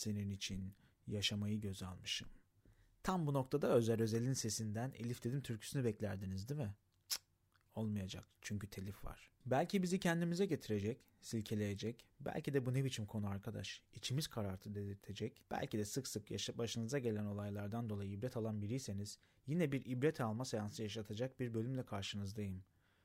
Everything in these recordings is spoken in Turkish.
senin için yaşamayı göz almışım. Tam bu noktada Özer Özel'in sesinden Elif dedim türküsünü beklerdiniz değil mi? Cık, olmayacak çünkü telif var. Belki bizi kendimize getirecek, silkeleyecek. Belki de bu ne biçim konu arkadaş. İçimiz karartı dedirtecek. Belki de sık sık yaşa başınıza gelen olaylardan dolayı ibret alan biriyseniz yine bir ibret alma seansı yaşatacak bir bölümle karşınızdayım.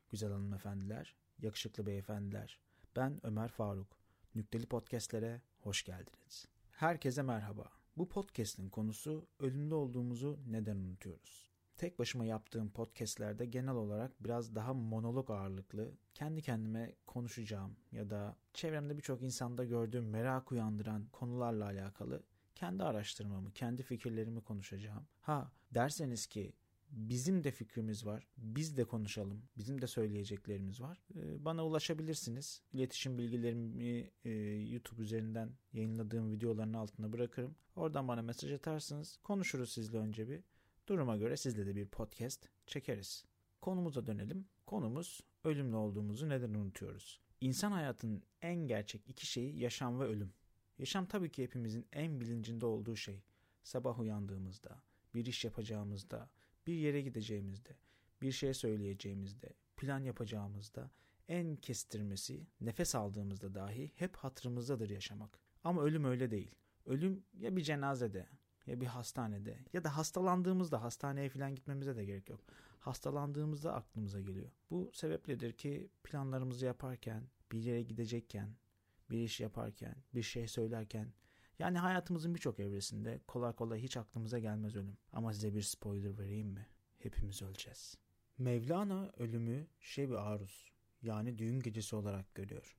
Güzel hanımefendiler, yakışıklı beyefendiler. Ben Ömer Faruk. Nükteli Podcast'lere hoş geldiniz. Herkese merhaba. Bu podcast'in konusu ölümlü olduğumuzu neden unutuyoruz? Tek başıma yaptığım podcast'lerde genel olarak biraz daha monolog ağırlıklı, kendi kendime konuşacağım ya da çevremde birçok insanda gördüğüm merak uyandıran konularla alakalı kendi araştırmamı, kendi fikirlerimi konuşacağım. Ha derseniz ki Bizim de fikrimiz var. Biz de konuşalım. Bizim de söyleyeceklerimiz var. Ee, bana ulaşabilirsiniz. İletişim bilgilerimi e, YouTube üzerinden yayınladığım videoların altına bırakırım. Oradan bana mesaj atarsınız. Konuşuruz sizle önce bir. Duruma göre sizle de bir podcast çekeriz. Konumuza dönelim. Konumuz ölümlü olduğumuzu neden unutuyoruz? İnsan hayatının en gerçek iki şeyi yaşam ve ölüm. Yaşam tabii ki hepimizin en bilincinde olduğu şey. Sabah uyandığımızda, bir iş yapacağımızda, bir yere gideceğimizde, bir şey söyleyeceğimizde, plan yapacağımızda en kestirmesi nefes aldığımızda dahi hep hatırımızdadır yaşamak. Ama ölüm öyle değil. Ölüm ya bir cenazede ya bir hastanede ya da hastalandığımızda hastaneye falan gitmemize de gerek yok. Hastalandığımızda aklımıza geliyor. Bu sebepledir ki planlarımızı yaparken, bir yere gidecekken, bir iş yaparken, bir şey söylerken yani hayatımızın birçok evresinde kolay kolay hiç aklımıza gelmez ölüm. Ama size bir spoiler vereyim mi? Hepimiz öleceğiz. Mevlana ölümü şebi aruz yani düğün gecesi olarak görüyor.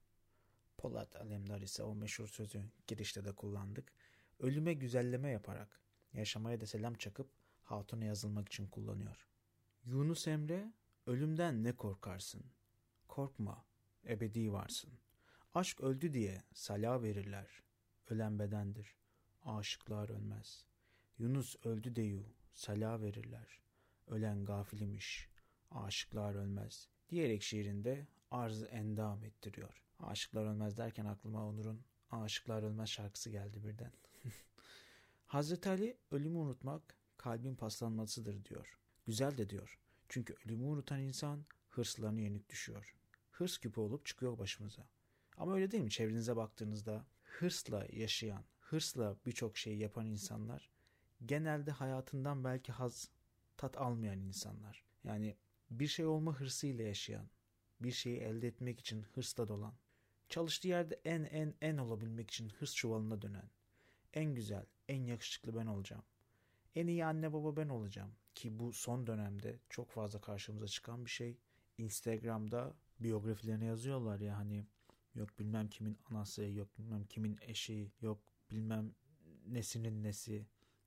Polat Alemdar ise o meşhur sözü girişte de kullandık. Ölüme güzelleme yaparak yaşamaya da selam çakıp hatuna yazılmak için kullanıyor. Yunus Emre ölümden ne korkarsın? Korkma, ebedi varsın. Aşk öldü diye sala verirler ölen bedendir. Aşıklar ölmez. Yunus öldü deyu, sala verirler. Ölen gafilimiş, aşıklar ölmez. Diyerek şiirinde arz endam ettiriyor. Aşıklar ölmez derken aklıma Onur'un Aşıklar Ölmez şarkısı geldi birden. Hazreti Ali ölümü unutmak kalbin paslanmasıdır diyor. Güzel de diyor. Çünkü ölümü unutan insan hırslarını yenik düşüyor. Hırs küpü olup çıkıyor başımıza. Ama öyle değil mi? Çevrenize baktığınızda hırsla yaşayan, hırsla birçok şeyi yapan insanlar genelde hayatından belki haz, tat almayan insanlar. Yani bir şey olma hırsıyla yaşayan, bir şeyi elde etmek için hırsla dolan, çalıştığı yerde en en en olabilmek için hırs çuvalına dönen, en güzel, en yakışıklı ben olacağım. En iyi anne baba ben olacağım. Ki bu son dönemde çok fazla karşımıza çıkan bir şey. Instagram'da biyografilerine yazıyorlar ya hani Yok bilmem kimin anası, yok bilmem kimin eşi, yok bilmem nesinin nesi.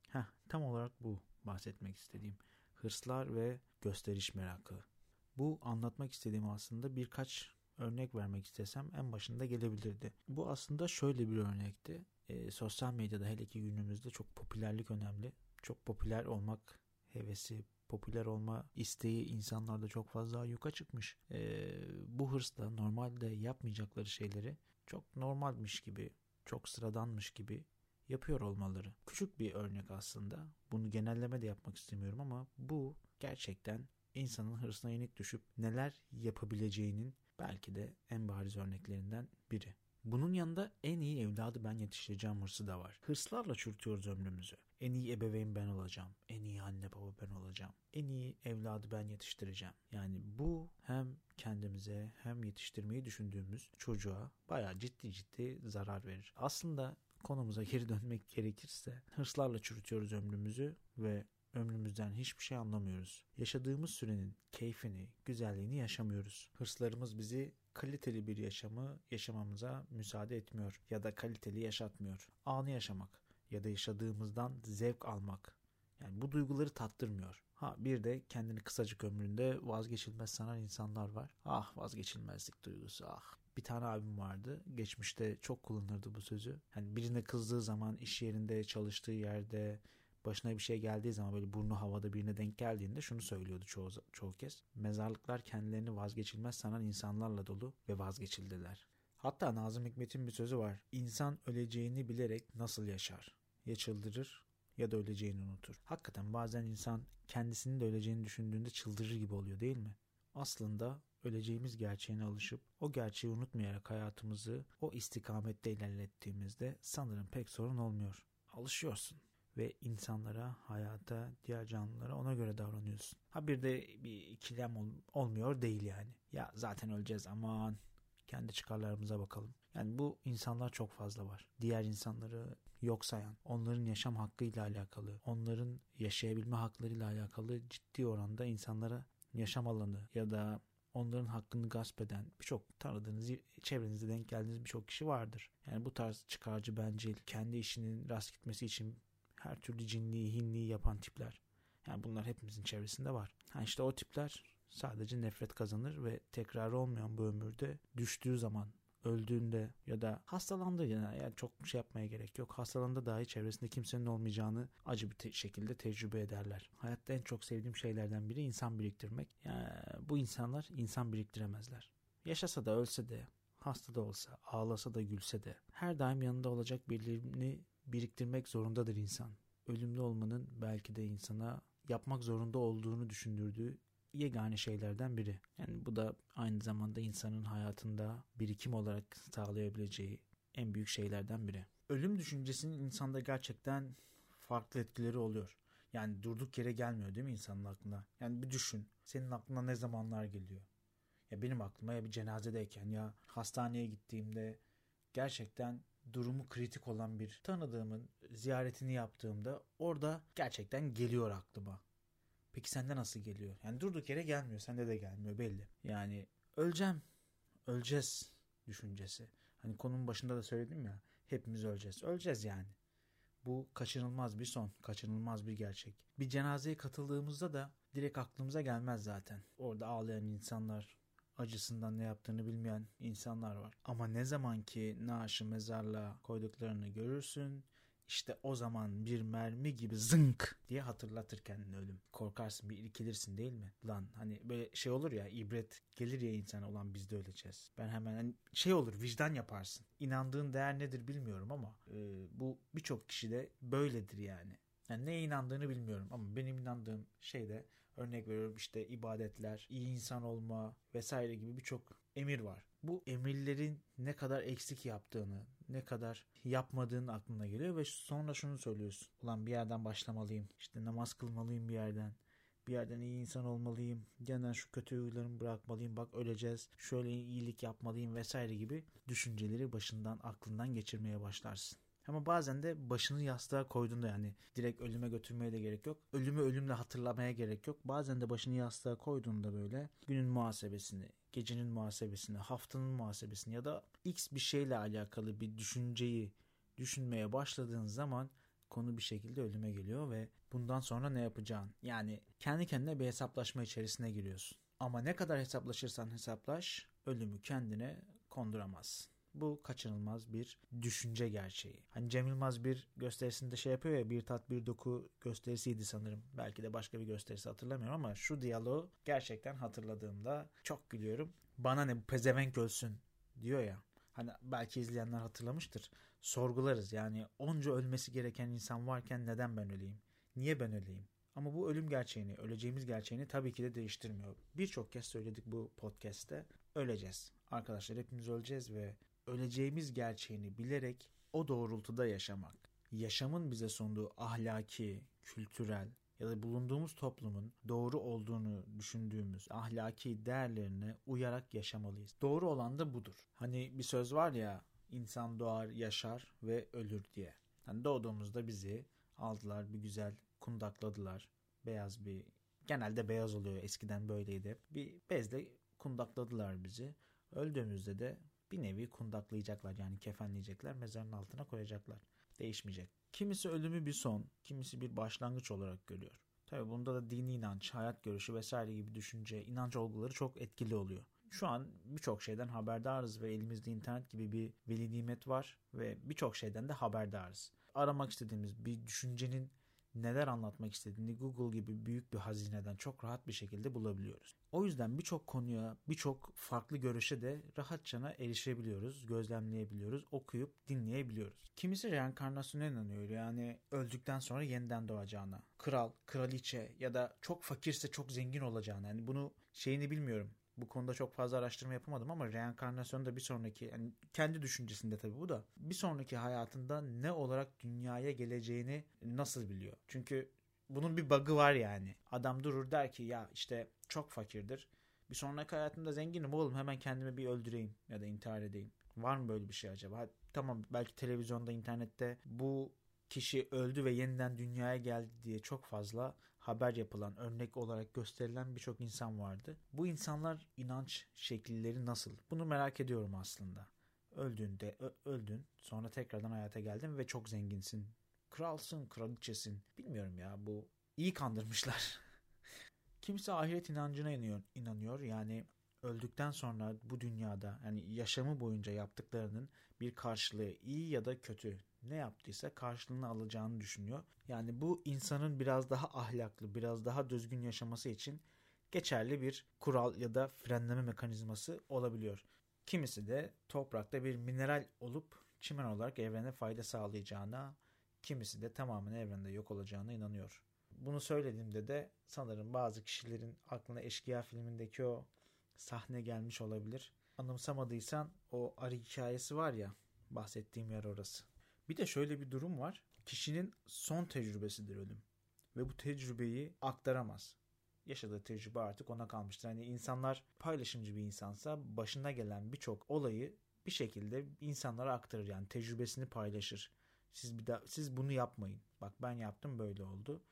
Heh, tam olarak bu bahsetmek istediğim. Hırslar ve gösteriş merakı. Bu anlatmak istediğim aslında birkaç örnek vermek istesem en başında gelebilirdi. Bu aslında şöyle bir örnekti. E, sosyal medyada hele ki günümüzde çok popülerlik önemli. Çok popüler olmak hevesi, popüler olma isteği insanlarda çok fazla yuka çıkmış. E, bu hırsla normalde yapmayacakları şeyleri çok normalmiş gibi, çok sıradanmış gibi yapıyor olmaları. Küçük bir örnek aslında. Bunu genelleme de yapmak istemiyorum ama bu gerçekten insanın hırsına yenik düşüp neler yapabileceğinin belki de en bariz örneklerinden biri. Bunun yanında en iyi evladı ben yetiştireceğim hırsı da var. Hırslarla çürütüyoruz ömrümüzü. En iyi ebeveyn ben olacağım. En iyi anne baba ben olacağım. En iyi evladı ben yetiştireceğim. Yani bu hem kendimize hem yetiştirmeyi düşündüğümüz çocuğa bayağı ciddi ciddi zarar verir. Aslında konumuza geri dönmek gerekirse hırslarla çürütüyoruz ömrümüzü ve ömrümüzden hiçbir şey anlamıyoruz. Yaşadığımız sürenin keyfini, güzelliğini yaşamıyoruz. Hırslarımız bizi kaliteli bir yaşamı yaşamamıza müsaade etmiyor ya da kaliteli yaşatmıyor. Anı yaşamak ya da yaşadığımızdan zevk almak. Yani bu duyguları tattırmıyor. Ha bir de kendini kısacık ömründe vazgeçilmez sanan insanlar var. Ah vazgeçilmezlik duygusu ah. Bir tane abim vardı. Geçmişte çok kullanırdı bu sözü. Hani birine kızdığı zaman iş yerinde, çalıştığı yerde, başına bir şey geldiği zaman böyle burnu havada birine denk geldiğinde şunu söylüyordu çoğu, çoğu kez. Mezarlıklar kendilerini vazgeçilmez sanan insanlarla dolu ve vazgeçildiler. Hatta Nazım Hikmet'in bir sözü var. İnsan öleceğini bilerek nasıl yaşar? Ya çıldırır ya da öleceğini unutur. Hakikaten bazen insan kendisinin de öleceğini düşündüğünde çıldırır gibi oluyor değil mi? Aslında öleceğimiz gerçeğine alışıp o gerçeği unutmayarak hayatımızı o istikamette ilerlettiğimizde sanırım pek sorun olmuyor. Alışıyorsun ve insanlara, hayata, diğer canlılara ona göre davranıyorsun. Ha bir de bir ikilem ol, olmuyor değil yani. Ya zaten öleceğiz aman kendi çıkarlarımıza bakalım. Yani bu insanlar çok fazla var. Diğer insanları yok sayan, onların yaşam hakkıyla alakalı, onların yaşayabilme haklarıyla alakalı ciddi oranda insanlara yaşam alanı ya da onların hakkını gasp eden birçok tanıdığınız, çevrenizde denk geldiğiniz birçok kişi vardır. Yani bu tarz çıkarcı, bencil, kendi işinin rast gitmesi için her türlü cinliği, hinliği yapan tipler. Yani bunlar hepimizin çevresinde var. Ha işte o tipler sadece nefret kazanır ve tekrar olmayan bu ömürde düştüğü zaman öldüğünde ya da hastalandığı yani, yani çok şey yapmaya gerek yok. Hastalandığı dahi çevresinde kimsenin olmayacağını acı bir te- şekilde tecrübe ederler. Hayatta en çok sevdiğim şeylerden biri insan biriktirmek. Yani bu insanlar insan biriktiremezler. Yaşasa da ölse de hasta da olsa, ağlasa da gülse de her daim yanında olacak birilerini biriktirmek zorundadır insan. Ölümlü olmanın belki de insana yapmak zorunda olduğunu düşündürdüğü yegane şeylerden biri. Yani bu da aynı zamanda insanın hayatında birikim olarak sağlayabileceği en büyük şeylerden biri. Ölüm düşüncesinin insanda gerçekten farklı etkileri oluyor. Yani durduk yere gelmiyor değil mi insanın aklına? Yani bir düşün. Senin aklına ne zamanlar geliyor? Ya benim aklıma ya bir cenazedeyken ya hastaneye gittiğimde gerçekten durumu kritik olan bir tanıdığımın ziyaretini yaptığımda orada gerçekten geliyor aklıma. Peki sende nasıl geliyor? Yani durduk yere gelmiyor. Sende de gelmiyor belli. Yani öleceğim. Öleceğiz düşüncesi. Hani konunun başında da söyledim ya. Hepimiz öleceğiz. Öleceğiz yani. Bu kaçınılmaz bir son. Kaçınılmaz bir gerçek. Bir cenazeye katıldığımızda da direkt aklımıza gelmez zaten. Orada ağlayan insanlar, acısından ne yaptığını bilmeyen insanlar var. Ama ne zaman ki naaşı mezarlığa koyduklarını görürsün, işte o zaman bir mermi gibi zınk diye hatırlatır kendini ölüm. Korkarsın bir irkilirsin değil mi? Lan hani böyle şey olur ya ibret gelir ya insana olan biz de öleceğiz. Ben hemen hani şey olur vicdan yaparsın. İnandığın değer nedir bilmiyorum ama e, bu birçok kişide böyledir yani. Yani neye inandığını bilmiyorum ama benim inandığım şey de örnek veriyorum işte ibadetler, iyi insan olma vesaire gibi birçok emir var. Bu emirlerin ne kadar eksik yaptığını, ne kadar yapmadığın aklına geliyor ve sonra şunu söylüyorsun. Ulan bir yerden başlamalıyım. İşte namaz kılmalıyım bir yerden. Bir yerden iyi insan olmalıyım. Yerden şu kötü huylarımı bırakmalıyım. Bak öleceğiz. Şöyle iyilik yapmalıyım vesaire gibi düşünceleri başından aklından geçirmeye başlarsın. Ama bazen de başını yastığa koyduğunda yani direkt ölüme götürmeye de gerek yok. Ölümü ölümle hatırlamaya gerek yok. Bazen de başını yastığa koyduğunda böyle günün muhasebesini, gecenin muhasebesini, haftanın muhasebesini ya da x bir şeyle alakalı bir düşünceyi düşünmeye başladığın zaman konu bir şekilde ölüme geliyor ve bundan sonra ne yapacağın. Yani kendi kendine bir hesaplaşma içerisine giriyorsun. Ama ne kadar hesaplaşırsan hesaplaş ölümü kendine konduramazsın. Bu kaçınılmaz bir düşünce gerçeği. Hani Cem Yılmaz bir gösterisinde şey yapıyor ya bir tat bir doku gösterisiydi sanırım. Belki de başka bir gösterisi hatırlamıyorum ama şu diyaloğu gerçekten hatırladığımda çok gülüyorum. Bana ne bu pezevenk ölsün diyor ya. Hani belki izleyenler hatırlamıştır. Sorgularız yani onca ölmesi gereken insan varken neden ben öleyim? Niye ben öleyim? Ama bu ölüm gerçeğini, öleceğimiz gerçeğini tabii ki de değiştirmiyor. Birçok kez söyledik bu podcast'te. Öleceğiz. Arkadaşlar hepimiz öleceğiz ve öleceğimiz gerçeğini bilerek o doğrultuda yaşamak. Yaşamın bize sunduğu ahlaki, kültürel ya da bulunduğumuz toplumun doğru olduğunu düşündüğümüz ahlaki değerlerine uyarak yaşamalıyız. Doğru olan da budur. Hani bir söz var ya insan doğar, yaşar ve ölür diye. Hani doğduğumuzda bizi aldılar bir güzel kundakladılar. Beyaz bir genelde beyaz oluyor eskiden böyleydi. Bir bezle kundakladılar bizi. Öldüğümüzde de bir nevi kundaklayacaklar yani kefenleyecekler mezarın altına koyacaklar. Değişmeyecek. Kimisi ölümü bir son, kimisi bir başlangıç olarak görüyor. Tabi bunda da dini inanç, hayat görüşü vesaire gibi düşünce, inanç olguları çok etkili oluyor. Şu an birçok şeyden haberdarız ve elimizde internet gibi bir veli nimet var ve birçok şeyden de haberdarız. Aramak istediğimiz bir düşüncenin neler anlatmak istediğini Google gibi büyük bir hazineden çok rahat bir şekilde bulabiliyoruz. O yüzden birçok konuya, birçok farklı görüşe de rahatçana erişebiliyoruz, gözlemleyebiliyoruz, okuyup dinleyebiliyoruz. Kimisi reenkarnasyona inanıyor yani öldükten sonra yeniden doğacağına. Kral, kraliçe ya da çok fakirse çok zengin olacağına. Yani bunu şeyini bilmiyorum bu konuda çok fazla araştırma yapamadım ama reenkarnasyon da bir sonraki yani kendi düşüncesinde tabii bu da bir sonraki hayatında ne olarak dünyaya geleceğini nasıl biliyor? Çünkü bunun bir bug'ı var yani. Adam durur der ki ya işte çok fakirdir. Bir sonraki hayatımda zenginim oğlum hemen kendimi bir öldüreyim ya da intihar edeyim. Var mı böyle bir şey acaba? Tamam belki televizyonda, internette bu kişi öldü ve yeniden dünyaya geldi diye çok fazla haber yapılan, örnek olarak gösterilen birçok insan vardı. Bu insanlar inanç şekilleri nasıl? Bunu merak ediyorum aslında. Öldüğünde öldün, sonra tekrardan hayata geldin ve çok zenginsin. Kralsın, kraliçesin. Bilmiyorum ya bu iyi kandırmışlar. Kimse ahiret inancına inanıyor, inanıyor. Yani öldükten sonra bu dünyada yani yaşamı boyunca yaptıklarının bir karşılığı iyi ya da kötü ne yaptıysa karşılığını alacağını düşünüyor. Yani bu insanın biraz daha ahlaklı, biraz daha düzgün yaşaması için geçerli bir kural ya da frenleme mekanizması olabiliyor. Kimisi de toprakta bir mineral olup çimen olarak evrene fayda sağlayacağına, kimisi de tamamen evrende yok olacağına inanıyor. Bunu söylediğimde de sanırım bazı kişilerin aklına Eşkıya filmindeki o sahne gelmiş olabilir. Anımsamadıysan o arı hikayesi var ya bahsettiğim yer orası. Bir de şöyle bir durum var. Kişinin son tecrübesidir ölüm. Ve bu tecrübeyi aktaramaz. Yaşadığı tecrübe artık ona kalmıştır. Hani insanlar paylaşımcı bir insansa başına gelen birçok olayı bir şekilde insanlara aktarır. Yani tecrübesini paylaşır. Siz bir daha, siz bunu yapmayın. Bak ben yaptım böyle oldu.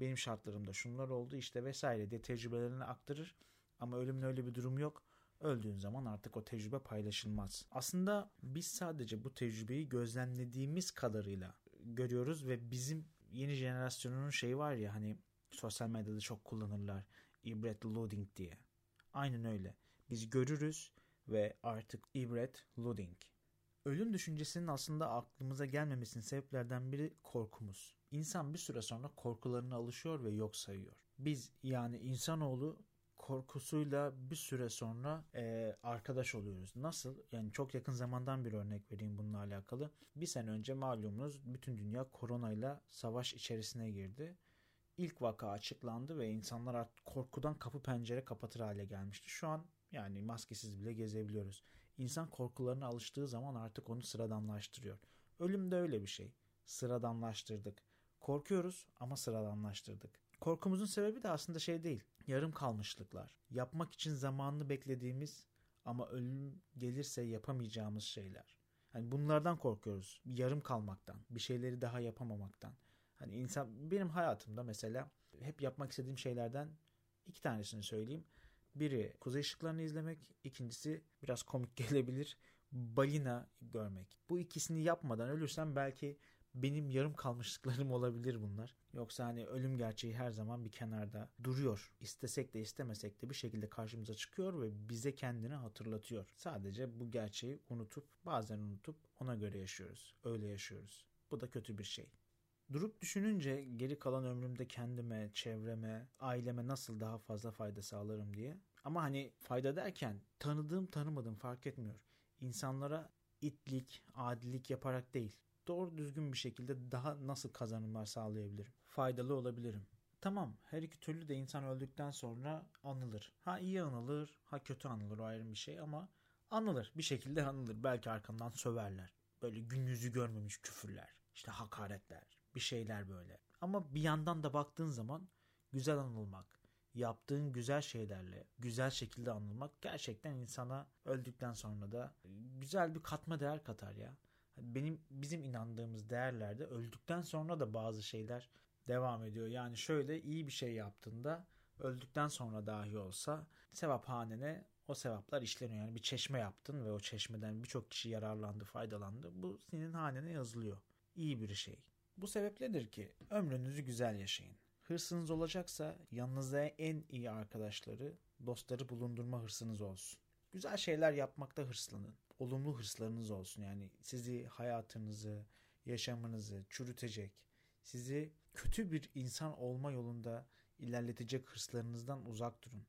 Benim şartlarımda şunlar oldu işte vesaire diye tecrübelerini aktarır. Ama ölümün öyle bir durum yok. Öldüğün zaman artık o tecrübe paylaşılmaz. Aslında biz sadece bu tecrübeyi gözlemlediğimiz kadarıyla görüyoruz ve bizim yeni jenerasyonun şeyi var ya hani sosyal medyada çok kullanırlar ibret loading diye. Aynen öyle. Biz görürüz ve artık ibret loading. Ölüm düşüncesinin aslında aklımıza gelmemesinin sebeplerden biri korkumuz. İnsan bir süre sonra korkularına alışıyor ve yok sayıyor. Biz yani insanoğlu korkusuyla bir süre sonra e, arkadaş oluyoruz. Nasıl? Yani çok yakın zamandan bir örnek vereyim bununla alakalı. Bir sene önce malumunuz bütün dünya koronayla savaş içerisine girdi. İlk vaka açıklandı ve insanlar artık korkudan kapı pencere kapatır hale gelmişti. Şu an yani maskesiz bile gezebiliyoruz. İnsan korkularına alıştığı zaman artık onu sıradanlaştırıyor. Ölüm de öyle bir şey. Sıradanlaştırdık. Korkuyoruz ama sıradanlaştırdık. Korkumuzun sebebi de aslında şey değil. Yarım kalmışlıklar. Yapmak için zamanını beklediğimiz ama ölüm gelirse yapamayacağımız şeyler. Hani bunlardan korkuyoruz. Yarım kalmaktan, bir şeyleri daha yapamamaktan. Hani insan benim hayatımda mesela hep yapmak istediğim şeylerden iki tanesini söyleyeyim. Biri kuzey ışıklarını izlemek, ikincisi biraz komik gelebilir. Balina görmek. Bu ikisini yapmadan ölürsem belki benim yarım kalmışlıklarım olabilir bunlar. Yoksa hani ölüm gerçeği her zaman bir kenarda duruyor. İstesek de istemesek de bir şekilde karşımıza çıkıyor ve bize kendini hatırlatıyor. Sadece bu gerçeği unutup bazen unutup ona göre yaşıyoruz. Öyle yaşıyoruz. Bu da kötü bir şey. Durup düşününce geri kalan ömrümde kendime, çevreme, aileme nasıl daha fazla fayda sağlarım diye. Ama hani fayda derken tanıdığım tanımadığım fark etmiyor. İnsanlara itlik, adilik yaparak değil doğru düzgün bir şekilde daha nasıl kazanımlar sağlayabilirim? Faydalı olabilirim. Tamam her iki türlü de insan öldükten sonra anılır. Ha iyi anılır ha kötü anılır o ayrı bir şey ama anılır. Bir şekilde anılır. Belki arkamdan söverler. Böyle gün yüzü görmemiş küfürler. işte hakaretler. Bir şeyler böyle. Ama bir yandan da baktığın zaman güzel anılmak, yaptığın güzel şeylerle güzel şekilde anılmak gerçekten insana öldükten sonra da güzel bir katma değer katar ya benim bizim inandığımız değerlerde öldükten sonra da bazı şeyler devam ediyor. Yani şöyle iyi bir şey yaptığında öldükten sonra dahi olsa sevap hanene o sevaplar işleniyor. Yani bir çeşme yaptın ve o çeşmeden birçok kişi yararlandı, faydalandı. Bu senin hanene yazılıyor. İyi bir şey. Bu sebepledir ki ömrünüzü güzel yaşayın. Hırsınız olacaksa yanınızda en iyi arkadaşları, dostları bulundurma hırsınız olsun. Güzel şeyler yapmakta hırslanın olumlu hırslarınız olsun. Yani sizi hayatınızı, yaşamınızı çürütecek, sizi kötü bir insan olma yolunda ilerletecek hırslarınızdan uzak durun.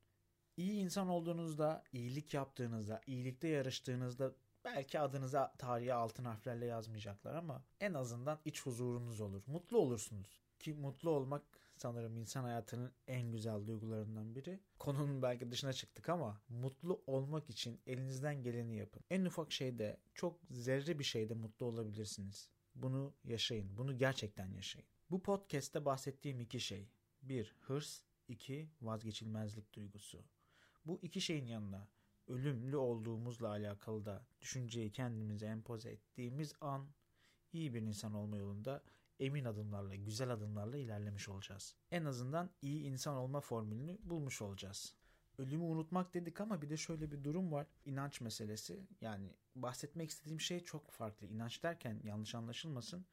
İyi insan olduğunuzda, iyilik yaptığınızda, iyilikte yarıştığınızda belki adınıza tarihe altın harflerle yazmayacaklar ama en azından iç huzurunuz olur. Mutlu olursunuz. Ki mutlu olmak sanırım insan hayatının en güzel duygularından biri. Konunun belki dışına çıktık ama mutlu olmak için elinizden geleni yapın. En ufak şeyde, çok zerre bir şeyde mutlu olabilirsiniz. Bunu yaşayın. Bunu gerçekten yaşayın. Bu podcast'te bahsettiğim iki şey. Bir, hırs. iki vazgeçilmezlik duygusu. Bu iki şeyin yanında ölümlü olduğumuzla alakalı da düşünceyi kendimize empoze ettiğimiz an iyi bir insan olma yolunda emin adımlarla, güzel adımlarla ilerlemiş olacağız. En azından iyi insan olma formülünü bulmuş olacağız. Ölümü unutmak dedik ama bir de şöyle bir durum var. İnanç meselesi. Yani bahsetmek istediğim şey çok farklı. İnanç derken yanlış anlaşılmasın.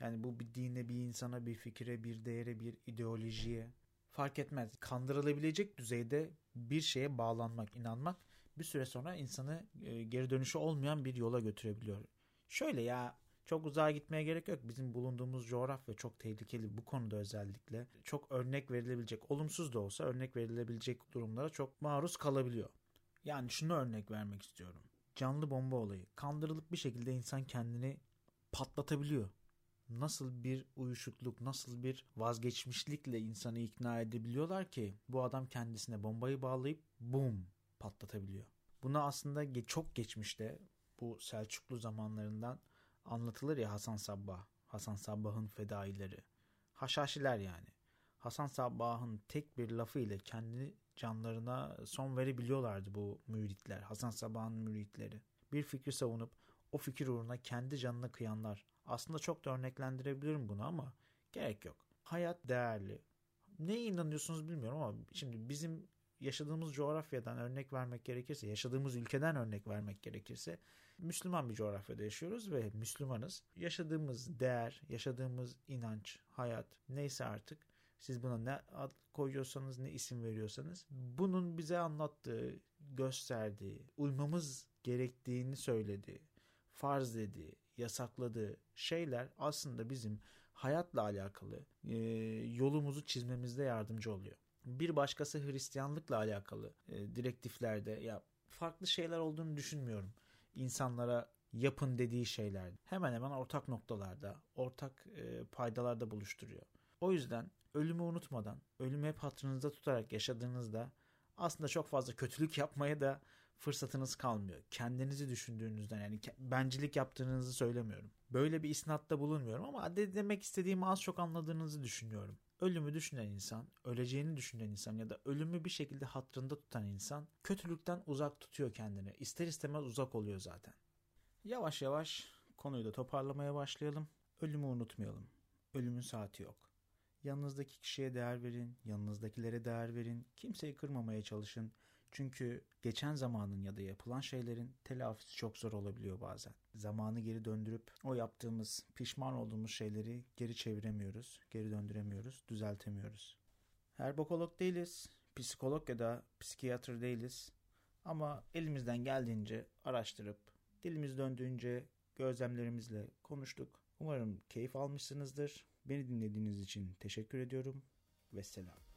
Yani bu bir dine, bir insana, bir fikre, bir değere, bir ideolojiye fark etmez. Kandırılabilecek düzeyde bir şeye bağlanmak, inanmak bir süre sonra insanı e, geri dönüşü olmayan bir yola götürebiliyor. Şöyle ya çok uzağa gitmeye gerek yok. Bizim bulunduğumuz coğrafya çok tehlikeli bu konuda özellikle. Çok örnek verilebilecek, olumsuz da olsa örnek verilebilecek durumlara çok maruz kalabiliyor. Yani şunu örnek vermek istiyorum. Canlı bomba olayı. Kandırılıp bir şekilde insan kendini patlatabiliyor. Nasıl bir uyuşukluk, nasıl bir vazgeçmişlikle insanı ikna edebiliyorlar ki bu adam kendisine bombayı bağlayıp bum patlatabiliyor. Buna aslında çok geçmişte bu Selçuklu zamanlarından anlatılır ya Hasan Sabbah. Hasan Sabbah'ın fedaileri. Haşhaşiler yani. Hasan Sabbah'ın tek bir lafı ile kendi canlarına son verebiliyorlardı bu müritler. Hasan Sabbah'ın müritleri. Bir fikri savunup o fikir uğruna kendi canına kıyanlar. Aslında çok da örneklendirebilirim bunu ama gerek yok. Hayat değerli. Ne inanıyorsunuz bilmiyorum ama şimdi bizim yaşadığımız coğrafyadan örnek vermek gerekirse, yaşadığımız ülkeden örnek vermek gerekirse Müslüman bir coğrafyada yaşıyoruz ve Müslümanız. Yaşadığımız değer, yaşadığımız inanç, hayat neyse artık siz buna ne ad koyuyorsanız, ne isim veriyorsanız bunun bize anlattığı, gösterdiği, uymamız gerektiğini söylediği, farz dediği, yasakladığı şeyler aslında bizim hayatla alakalı e, yolumuzu çizmemizde yardımcı oluyor. Bir başkası Hristiyanlıkla alakalı e, direktiflerde ya farklı şeyler olduğunu düşünmüyorum insanlara yapın dediği şeyler hemen hemen ortak noktalarda, ortak e, paydalarda buluşturuyor. O yüzden ölümü unutmadan, ölümü hep hatırınızda tutarak yaşadığınızda aslında çok fazla kötülük yapmaya da fırsatınız kalmıyor. Kendinizi düşündüğünüzden yani bencilik yaptığınızı söylemiyorum. Böyle bir isnatta bulunmuyorum ama demek istediğimi az çok anladığınızı düşünüyorum. Ölümü düşünen insan, öleceğini düşünen insan ya da ölümü bir şekilde hatırında tutan insan kötülükten uzak tutuyor kendini. İster istemez uzak oluyor zaten. Yavaş yavaş konuyu da toparlamaya başlayalım. Ölümü unutmayalım. Ölümün saati yok. Yanınızdaki kişiye değer verin, yanınızdakilere değer verin, kimseyi kırmamaya çalışın. Çünkü geçen zamanın ya da yapılan şeylerin telafisi çok zor olabiliyor bazen. Zamanı geri döndürüp o yaptığımız, pişman olduğumuz şeyleri geri çeviremiyoruz, geri döndüremiyoruz, düzeltemiyoruz. Herbokolog değiliz, psikolog ya da psikiyatr değiliz. Ama elimizden geldiğince araştırıp, dilimiz döndüğünce gözlemlerimizle konuştuk. Umarım keyif almışsınızdır. Beni dinlediğiniz için teşekkür ediyorum ve selam.